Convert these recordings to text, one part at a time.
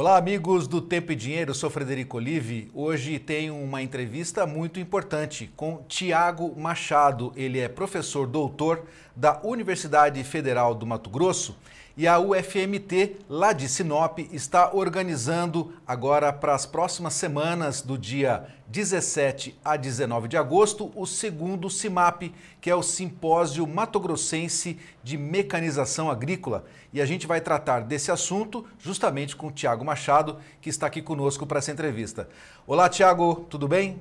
Olá, amigos do Tempo e Dinheiro, sou Frederico Olive. Hoje tenho uma entrevista muito importante com Tiago Machado. Ele é professor doutor da Universidade Federal do Mato Grosso e a UFMT, lá de Sinop, está organizando agora para as próximas semanas, do dia 17 a 19 de agosto, o segundo CIMAP, que é o Simpósio Mato Grossense de Mecanização Agrícola. E a gente vai tratar desse assunto justamente com o Tiago Machado, que está aqui conosco para essa entrevista. Olá, Tiago, tudo bem?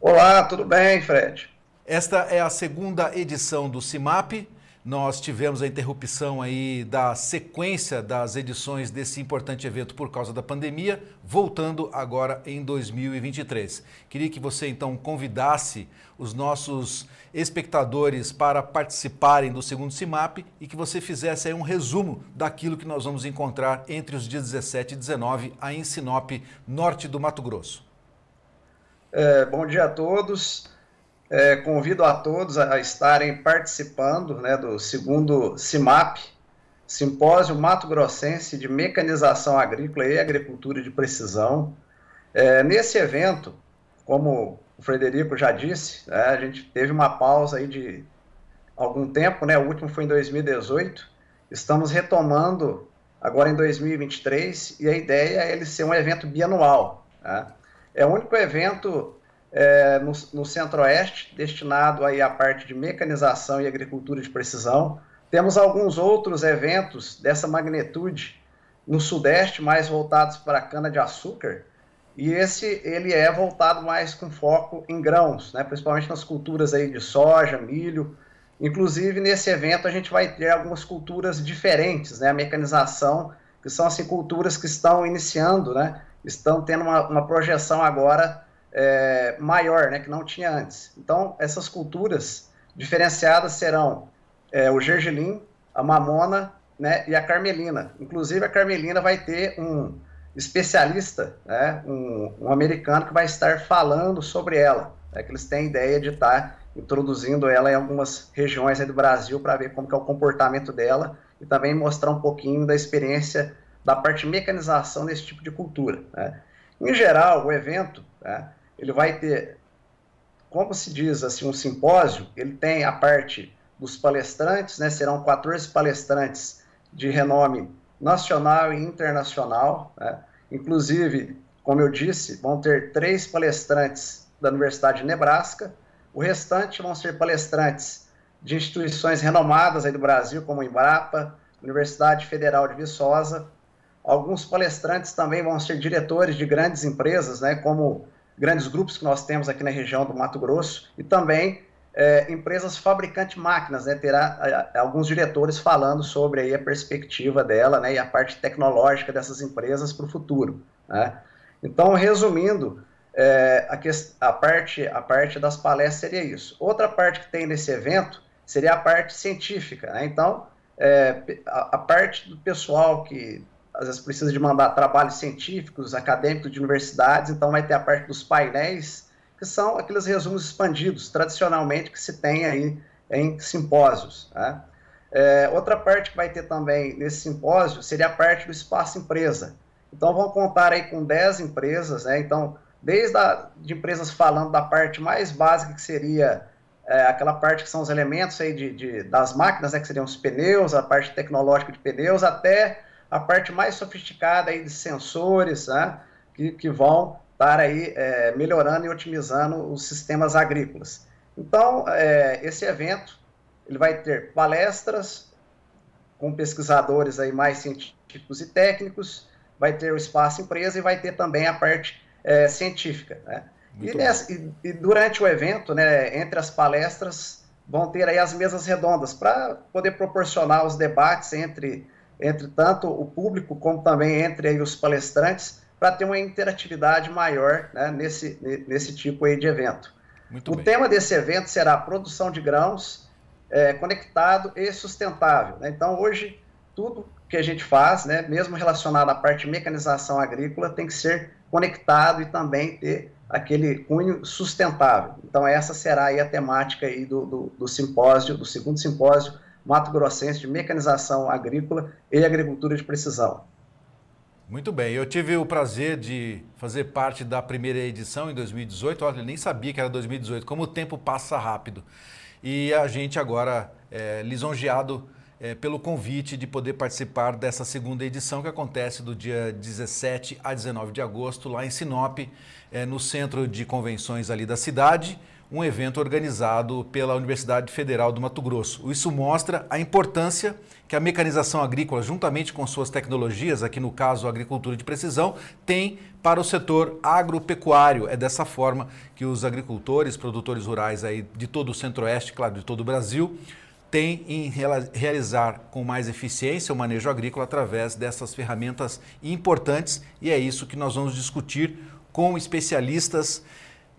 Olá, tudo bem, Fred? Esta é a segunda edição do CIMAP. Nós tivemos a interrupção aí da sequência das edições desse importante evento por causa da pandemia, voltando agora em 2023. Queria que você então convidasse os nossos espectadores para participarem do segundo CIMAP e que você fizesse aí um resumo daquilo que nós vamos encontrar entre os dias 17 e 19 aí em Sinop, norte do Mato Grosso. É, bom dia a todos. É, convido a todos a estarem participando né, do segundo CIMAP, Simpósio Mato Grossense de Mecanização Agrícola e Agricultura de Precisão. É, nesse evento, como o Frederico já disse, né, a gente teve uma pausa aí de algum tempo, né, o último foi em 2018, estamos retomando agora em 2023 e a ideia é ele ser um evento bianual. Né? É o único evento é, no, no centro-oeste, destinado aí à parte de mecanização e agricultura de precisão. Temos alguns outros eventos dessa magnitude no sudeste, mais voltados para cana-de-açúcar, e esse ele é voltado mais com foco em grãos, né, principalmente nas culturas aí de soja, milho. Inclusive, nesse evento, a gente vai ter algumas culturas diferentes, né, a mecanização, que são assim, culturas que estão iniciando, né, estão tendo uma, uma projeção agora é, maior, né, que não tinha antes. Então, essas culturas diferenciadas serão é, o gergelim, a mamona né, e a carmelina. Inclusive, a carmelina vai ter um especialista, né, um, um americano que vai estar falando sobre ela, né, que eles têm ideia de estar introduzindo ela em algumas regiões do Brasil para ver como é o comportamento dela e também mostrar um pouquinho da experiência da parte de mecanização desse tipo de cultura. Né. Em geral, o evento, né, ele vai ter, como se diz assim, um simpósio, ele tem a parte dos palestrantes, né, serão 14 palestrantes de renome nacional e internacional, né, inclusive, como eu disse, vão ter três palestrantes da Universidade de Nebraska, o restante vão ser palestrantes de instituições renomadas aí do Brasil, como Embrapa, Universidade Federal de Viçosa, alguns palestrantes também vão ser diretores de grandes empresas, né, como grandes grupos que nós temos aqui na região do Mato Grosso, e também é, empresas fabricantes de máquinas, né, terá alguns diretores falando sobre aí a perspectiva dela né, e a parte tecnológica dessas empresas para o futuro. Né. Então, resumindo, é, a, a, parte, a parte das palestras seria isso. Outra parte que tem nesse evento seria a parte científica. Né. Então, é, a, a parte do pessoal que às vezes precisa de mandar trabalhos científicos, acadêmicos de universidades, então vai ter a parte dos painéis, que são aqueles resumos expandidos, tradicionalmente, que se tem aí em simpósios. Né? É, outra parte que vai ter também nesse simpósio seria a parte do espaço empresa. Então, vão contar aí com 10 empresas, né? Então, desde a, de empresas falando da parte mais básica, que seria é, aquela parte que são os elementos aí de, de, das máquinas, né? Que seriam os pneus, a parte tecnológica de pneus, até a parte mais sofisticada aí de sensores, né, que, que vão estar aí é, melhorando e otimizando os sistemas agrícolas. Então, é, esse evento ele vai ter palestras com pesquisadores aí mais científicos e técnicos, vai ter o espaço empresa e vai ter também a parte é, científica. Né? E, nessa, e, e, durante o evento, né, entre as palestras, vão ter aí as mesas redondas para poder proporcionar os debates entre entre tanto o público como também entre aí, os palestrantes, para ter uma interatividade maior né, nesse, nesse tipo aí de evento. Muito o bem. tema desse evento será produção de grãos é, conectado e sustentável. Né? Então, hoje, tudo que a gente faz, né, mesmo relacionado à parte de mecanização agrícola, tem que ser conectado e também ter aquele cunho sustentável. Então, essa será a temática aí do, do, do simpósio, do segundo simpósio Mato Grossense de Mecanização Agrícola e Agricultura de Precisão. Muito bem, eu tive o prazer de fazer parte da primeira edição em 2018. Olha, nem sabia que era 2018, como o tempo passa rápido. E a gente agora é lisonjeado é, pelo convite de poder participar dessa segunda edição que acontece do dia 17 a 19 de agosto, lá em Sinop, é, no centro de convenções ali da cidade um evento organizado pela Universidade Federal do Mato Grosso. Isso mostra a importância que a mecanização agrícola, juntamente com suas tecnologias, aqui no caso a agricultura de precisão, tem para o setor agropecuário. É dessa forma que os agricultores, produtores rurais aí de todo o centro-oeste, claro, de todo o Brasil, têm em realizar com mais eficiência o manejo agrícola através dessas ferramentas importantes e é isso que nós vamos discutir com especialistas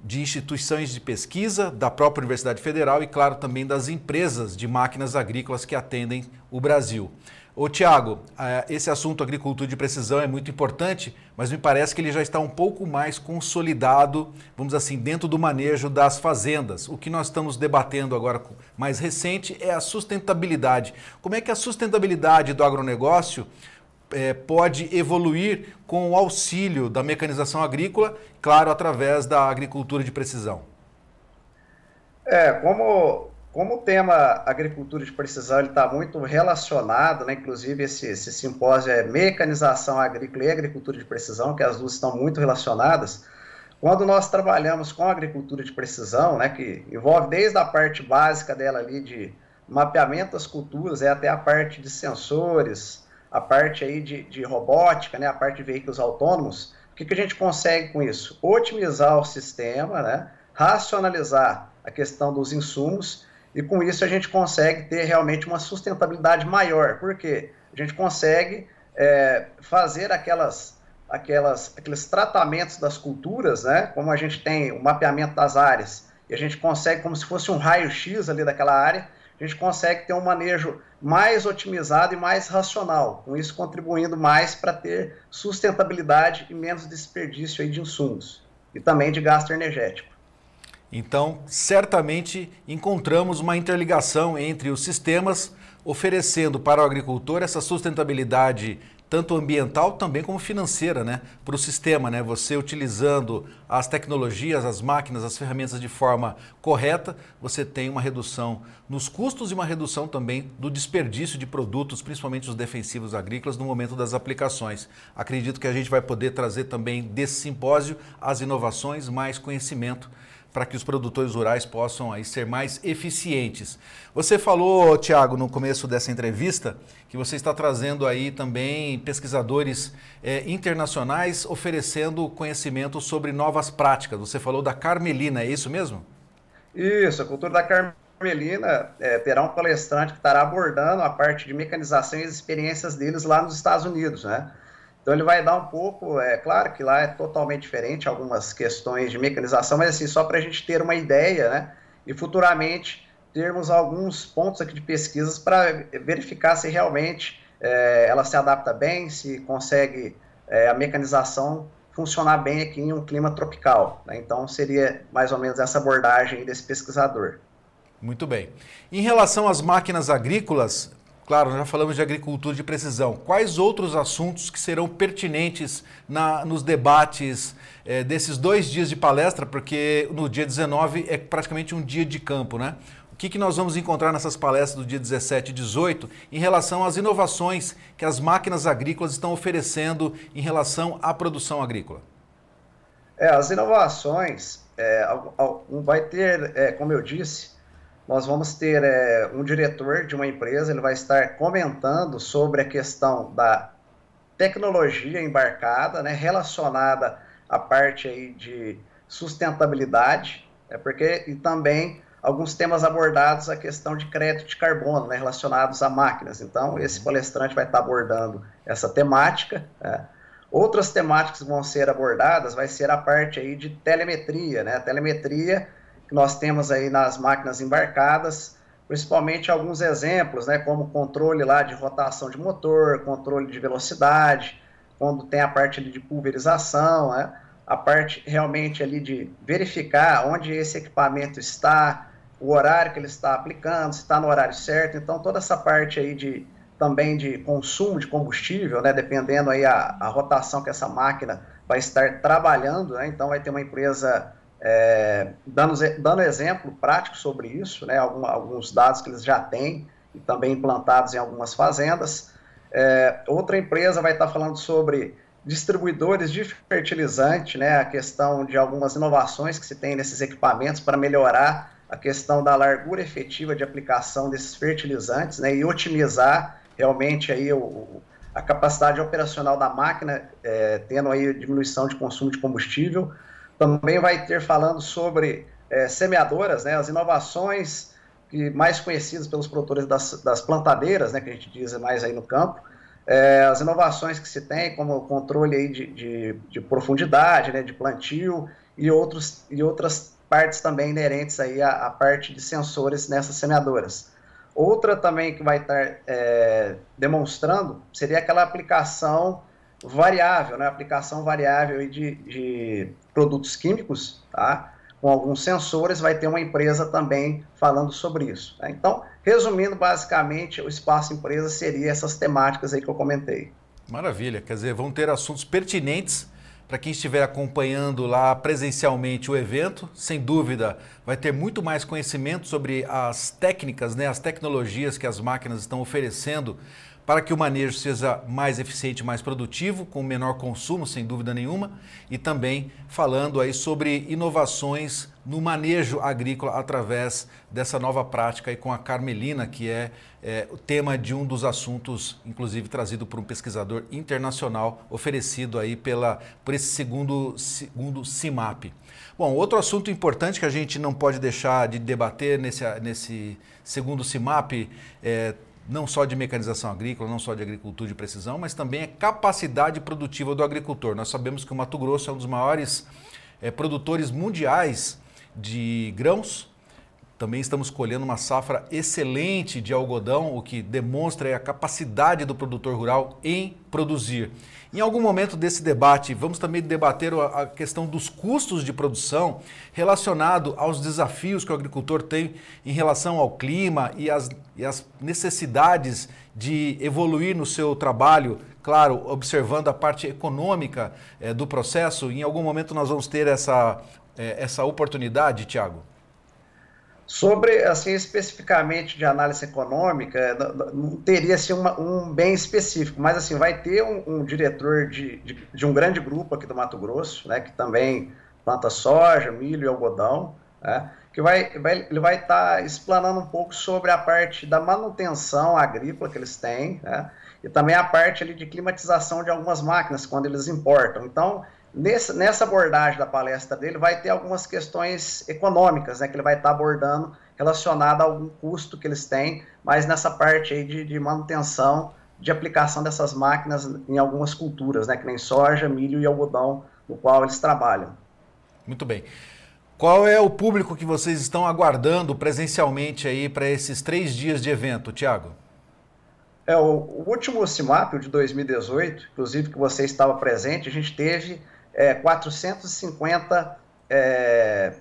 de instituições de pesquisa, da própria Universidade Federal e, claro, também das empresas de máquinas agrícolas que atendem o Brasil. Ô Tiago, eh, esse assunto agricultura de precisão é muito importante, mas me parece que ele já está um pouco mais consolidado, vamos assim, dentro do manejo das fazendas. O que nós estamos debatendo agora mais recente é a sustentabilidade. Como é que a sustentabilidade do agronegócio é, pode evoluir com o auxílio da mecanização agrícola, claro, através da agricultura de precisão? É, como, como o tema agricultura de precisão está muito relacionado, né, inclusive esse, esse simpósio é mecanização agrícola e agricultura de precisão, que as duas estão muito relacionadas, quando nós trabalhamos com agricultura de precisão, né, que envolve desde a parte básica dela ali de mapeamento das culturas, é até a parte de sensores, a parte aí de, de robótica, né, a parte de veículos autônomos, o que, que a gente consegue com isso? Otimizar o sistema, né, racionalizar a questão dos insumos e com isso a gente consegue ter realmente uma sustentabilidade maior, porque a gente consegue é, fazer aquelas, aquelas, aqueles tratamentos das culturas, né, como a gente tem o mapeamento das áreas, e a gente consegue como se fosse um raio-x ali daquela área, a gente consegue ter um manejo mais otimizado e mais racional, com isso contribuindo mais para ter sustentabilidade e menos desperdício aí de insumos e também de gasto energético. Então, certamente encontramos uma interligação entre os sistemas, oferecendo para o agricultor essa sustentabilidade tanto ambiental também como financeira, né, para o sistema, né? Você utilizando as tecnologias, as máquinas, as ferramentas de forma correta, você tem uma redução nos custos e uma redução também do desperdício de produtos, principalmente os defensivos agrícolas, no momento das aplicações. Acredito que a gente vai poder trazer também desse simpósio as inovações, mais conhecimento para que os produtores rurais possam aí ser mais eficientes. Você falou, Tiago, no começo dessa entrevista, que você está trazendo aí também pesquisadores é, internacionais oferecendo conhecimento sobre novas práticas. Você falou da Carmelina, é isso mesmo? Isso, a cultura da Carmelina é, terá um palestrante que estará abordando a parte de mecanização e as experiências deles lá nos Estados Unidos, né? Então ele vai dar um pouco, é claro que lá é totalmente diferente algumas questões de mecanização, mas assim, só para a gente ter uma ideia, né? E futuramente termos alguns pontos aqui de pesquisas para verificar se realmente é, ela se adapta bem, se consegue é, a mecanização funcionar bem aqui em um clima tropical. Né? Então seria mais ou menos essa abordagem desse pesquisador. Muito bem. Em relação às máquinas agrícolas, Claro, já falamos de agricultura de precisão. Quais outros assuntos que serão pertinentes na, nos debates é, desses dois dias de palestra? Porque no dia 19 é praticamente um dia de campo, né? O que, que nós vamos encontrar nessas palestras do dia 17 e 18 em relação às inovações que as máquinas agrícolas estão oferecendo em relação à produção agrícola? É, as inovações é, vai ter, é, como eu disse, nós vamos ter é, um diretor de uma empresa, ele vai estar comentando sobre a questão da tecnologia embarcada, né, relacionada à parte aí de sustentabilidade, é porque e também alguns temas abordados a questão de crédito de carbono, né, relacionados a máquinas. Então, esse palestrante vai estar abordando essa temática. Né. Outras temáticas que vão ser abordadas vai ser a parte aí de telemetria, né? A telemetria que nós temos aí nas máquinas embarcadas, principalmente alguns exemplos, né, como controle lá de rotação de motor, controle de velocidade, quando tem a parte de pulverização, né, a parte realmente ali de verificar onde esse equipamento está, o horário que ele está aplicando, se está no horário certo, então toda essa parte aí de também de consumo de combustível, né, dependendo aí a, a rotação que essa máquina vai estar trabalhando, né, então vai ter uma empresa é, dando, dando exemplo prático sobre isso, né, algum, alguns dados que eles já têm e também implantados em algumas fazendas. É, outra empresa vai estar falando sobre distribuidores de fertilizante, né, a questão de algumas inovações que se tem nesses equipamentos para melhorar a questão da largura efetiva de aplicação desses fertilizantes né, e otimizar realmente aí o, a capacidade operacional da máquina, é, tendo aí diminuição de consumo de combustível. Também vai ter falando sobre é, semeadoras, né, as inovações que mais conhecidas pelos produtores das, das plantadeiras, né, que a gente diz mais aí no campo, é, as inovações que se tem, como o controle aí de, de, de profundidade, né, de plantio e, outros, e outras partes também inerentes aí à, à parte de sensores nessas semeadoras. Outra também que vai estar é, demonstrando seria aquela aplicação variável, né? aplicação variável de, de produtos químicos, tá? com alguns sensores, vai ter uma empresa também falando sobre isso. Tá? Então, resumindo, basicamente, o espaço empresa seria essas temáticas aí que eu comentei. Maravilha, quer dizer, vão ter assuntos pertinentes para quem estiver acompanhando lá presencialmente o evento, sem dúvida, vai ter muito mais conhecimento sobre as técnicas, né, as tecnologias que as máquinas estão oferecendo para que o manejo seja mais eficiente, mais produtivo, com menor consumo, sem dúvida nenhuma, e também falando aí sobre inovações no manejo agrícola através dessa nova prática aí com a Carmelina, que é, é o tema de um dos assuntos, inclusive trazido por um pesquisador internacional, oferecido aí pela, por esse segundo, segundo CIMAP. Bom, outro assunto importante que a gente não pode deixar de debater nesse, nesse segundo CIMAP é, não só de mecanização agrícola, não só de agricultura de precisão, mas também a capacidade produtiva do agricultor. Nós sabemos que o Mato Grosso é um dos maiores é, produtores mundiais de grãos. Também estamos colhendo uma safra excelente de algodão, o que demonstra a capacidade do produtor rural em produzir. Em algum momento desse debate, vamos também debater a questão dos custos de produção relacionado aos desafios que o agricultor tem em relação ao clima e as, e necessidades de evoluir no seu trabalho, claro, observando a parte econômica é, do processo. Em algum momento nós vamos ter essa, é, essa oportunidade, Tiago? Sobre, assim, especificamente de análise econômica, não teria assim, uma, um bem específico, mas assim, vai ter um, um diretor de, de, de, um grande grupo aqui do Mato Grosso, né, que também planta soja, milho e algodão, né, que vai, vai, ele vai estar tá explanando um pouco sobre a parte da manutenção agrícola que eles têm, né, e também a parte ali de climatização de algumas máquinas quando eles importam. Então, Nesse, nessa abordagem da palestra dele, vai ter algumas questões econômicas, né, que ele vai estar abordando relacionada a algum custo que eles têm, mas nessa parte aí de, de manutenção, de aplicação dessas máquinas em algumas culturas, né, que nem soja, milho e algodão, no qual eles trabalham. Muito bem. Qual é o público que vocês estão aguardando presencialmente aí para esses três dias de evento, Tiago? É, o, o último CIMAP, o de 2018, inclusive que você estava presente, a gente teve é, 450 é,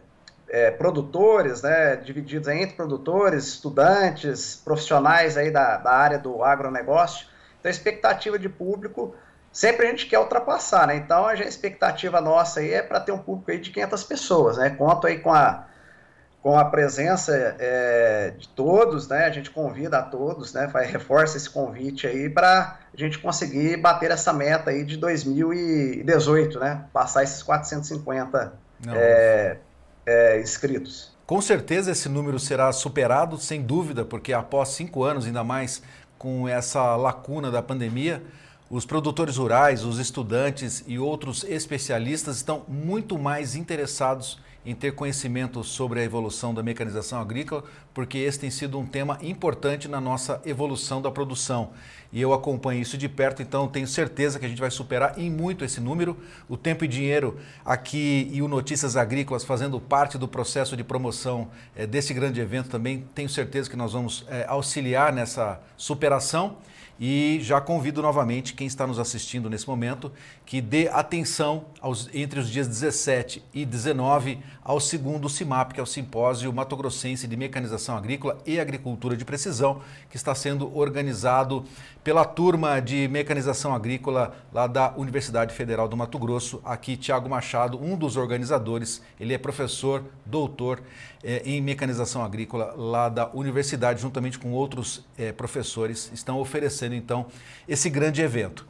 é, produtores, né, divididos entre produtores, estudantes, profissionais aí da, da área do agronegócio. Então, a expectativa de público sempre a gente quer ultrapassar, né? Então, a expectativa nossa aí é para ter um público aí de 500 pessoas, né? Conto aí com a com a presença é, de todos, né? A gente convida a todos, né? Faz, reforça esse convite aí para a gente conseguir bater essa meta aí de 2018, né? Passar esses 450 é, é, inscritos. Com certeza esse número será superado, sem dúvida, porque após cinco anos, ainda mais com essa lacuna da pandemia, os produtores rurais, os estudantes e outros especialistas estão muito mais interessados em ter conhecimento sobre a evolução da mecanização agrícola, porque esse tem sido um tema importante na nossa evolução da produção. E eu acompanho isso de perto, então tenho certeza que a gente vai superar em muito esse número. O Tempo e Dinheiro aqui e o Notícias Agrícolas fazendo parte do processo de promoção é, desse grande evento também, tenho certeza que nós vamos é, auxiliar nessa superação. E já convido novamente quem está nos assistindo nesse momento que dê atenção aos, entre os dias 17 e 19 ao segundo CIMAP, que é o Simpósio Mato Grossense de Mecanização agrícola e agricultura de precisão, que está sendo organizado pela turma de mecanização agrícola lá da Universidade Federal do Mato Grosso. Aqui, Tiago Machado, um dos organizadores, ele é professor, doutor eh, em mecanização agrícola lá da universidade, juntamente com outros eh, professores, estão oferecendo então esse grande evento.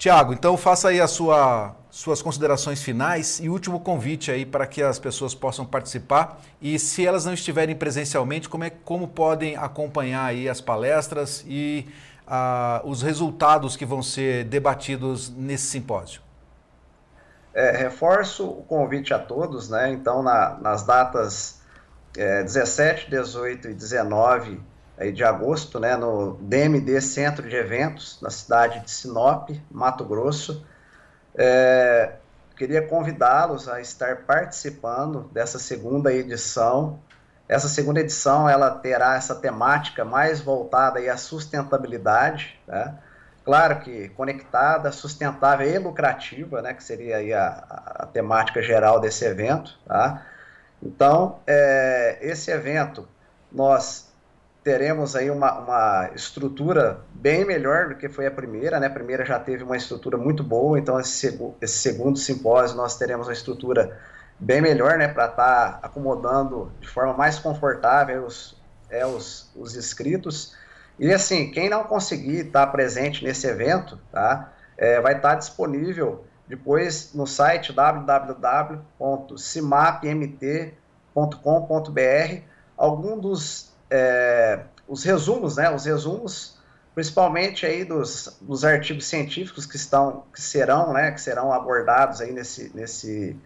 Tiago, então faça aí as sua, suas considerações finais e último convite aí para que as pessoas possam participar e se elas não estiverem presencialmente, como, é, como podem acompanhar aí as palestras e ah, os resultados que vão ser debatidos nesse simpósio? É, reforço o convite a todos, né? Então, na, nas datas é, 17, 18 e 19 de agosto, né, no DMD Centro de Eventos, na cidade de Sinop, Mato Grosso. É, queria convidá-los a estar participando dessa segunda edição. Essa segunda edição ela terá essa temática mais voltada aí à sustentabilidade, né? claro que conectada, sustentável e lucrativa, né, que seria aí a, a temática geral desse evento. Tá? Então, é, esse evento nós teremos aí uma, uma estrutura bem melhor do que foi a primeira, né? A primeira já teve uma estrutura muito boa, então esse, esse segundo simpósio nós teremos uma estrutura bem melhor, né? Para estar tá acomodando de forma mais confortável os, é, os, os inscritos. E assim, quem não conseguir estar tá presente nesse evento, tá? É, vai estar tá disponível depois no site www.cimapmt.com.br algum dos é, os resumos, né, os resumos, principalmente aí dos, dos artigos científicos que estão, que serão, né, que serão abordados aí nesse, nesse,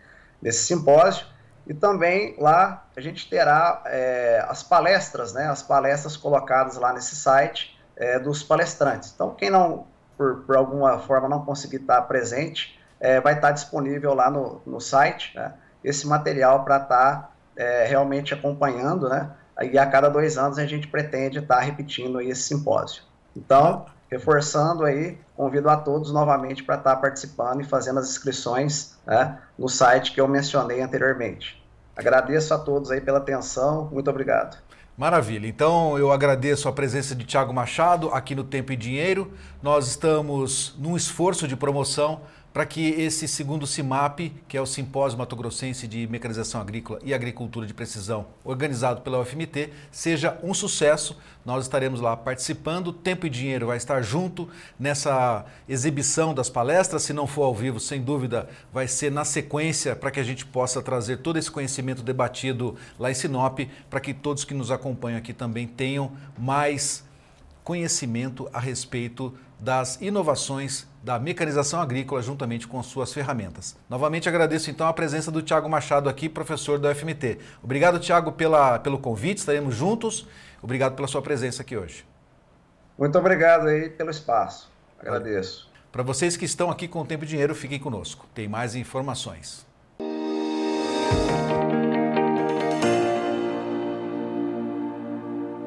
nesse simpósio, e também lá a gente terá é, as palestras, né, as palestras colocadas lá nesse site é, dos palestrantes. Então, quem não, por, por alguma forma, não conseguir estar presente, é, vai estar disponível lá no, no site, né, esse material para estar é, realmente acompanhando, né, e a cada dois anos a gente pretende estar repetindo esse simpósio. Então, reforçando aí, convido a todos novamente para estar participando e fazendo as inscrições né, no site que eu mencionei anteriormente. Agradeço a todos aí pela atenção, muito obrigado. Maravilha. Então eu agradeço a presença de Tiago Machado aqui no Tempo e Dinheiro. Nós estamos num esforço de promoção para que esse segundo CIMAP, que é o Simpósio Mato Grossense de Mecanização Agrícola e Agricultura de Precisão, organizado pela UFMT, seja um sucesso. Nós estaremos lá participando, Tempo e Dinheiro vai estar junto nessa exibição das palestras, se não for ao vivo, sem dúvida, vai ser na sequência para que a gente possa trazer todo esse conhecimento debatido lá em Sinop, para que todos que nos acompanham aqui também tenham mais conhecimento a respeito das inovações da mecanização agrícola juntamente com suas ferramentas. Novamente agradeço então a presença do Tiago Machado aqui, professor da UFMT. Obrigado, Tiago, pela, pelo convite, estaremos juntos. Obrigado pela sua presença aqui hoje. Muito obrigado aí pelo espaço. Agradeço. Para vocês que estão aqui com o Tempo e Dinheiro, fiquem conosco. Tem mais informações. Música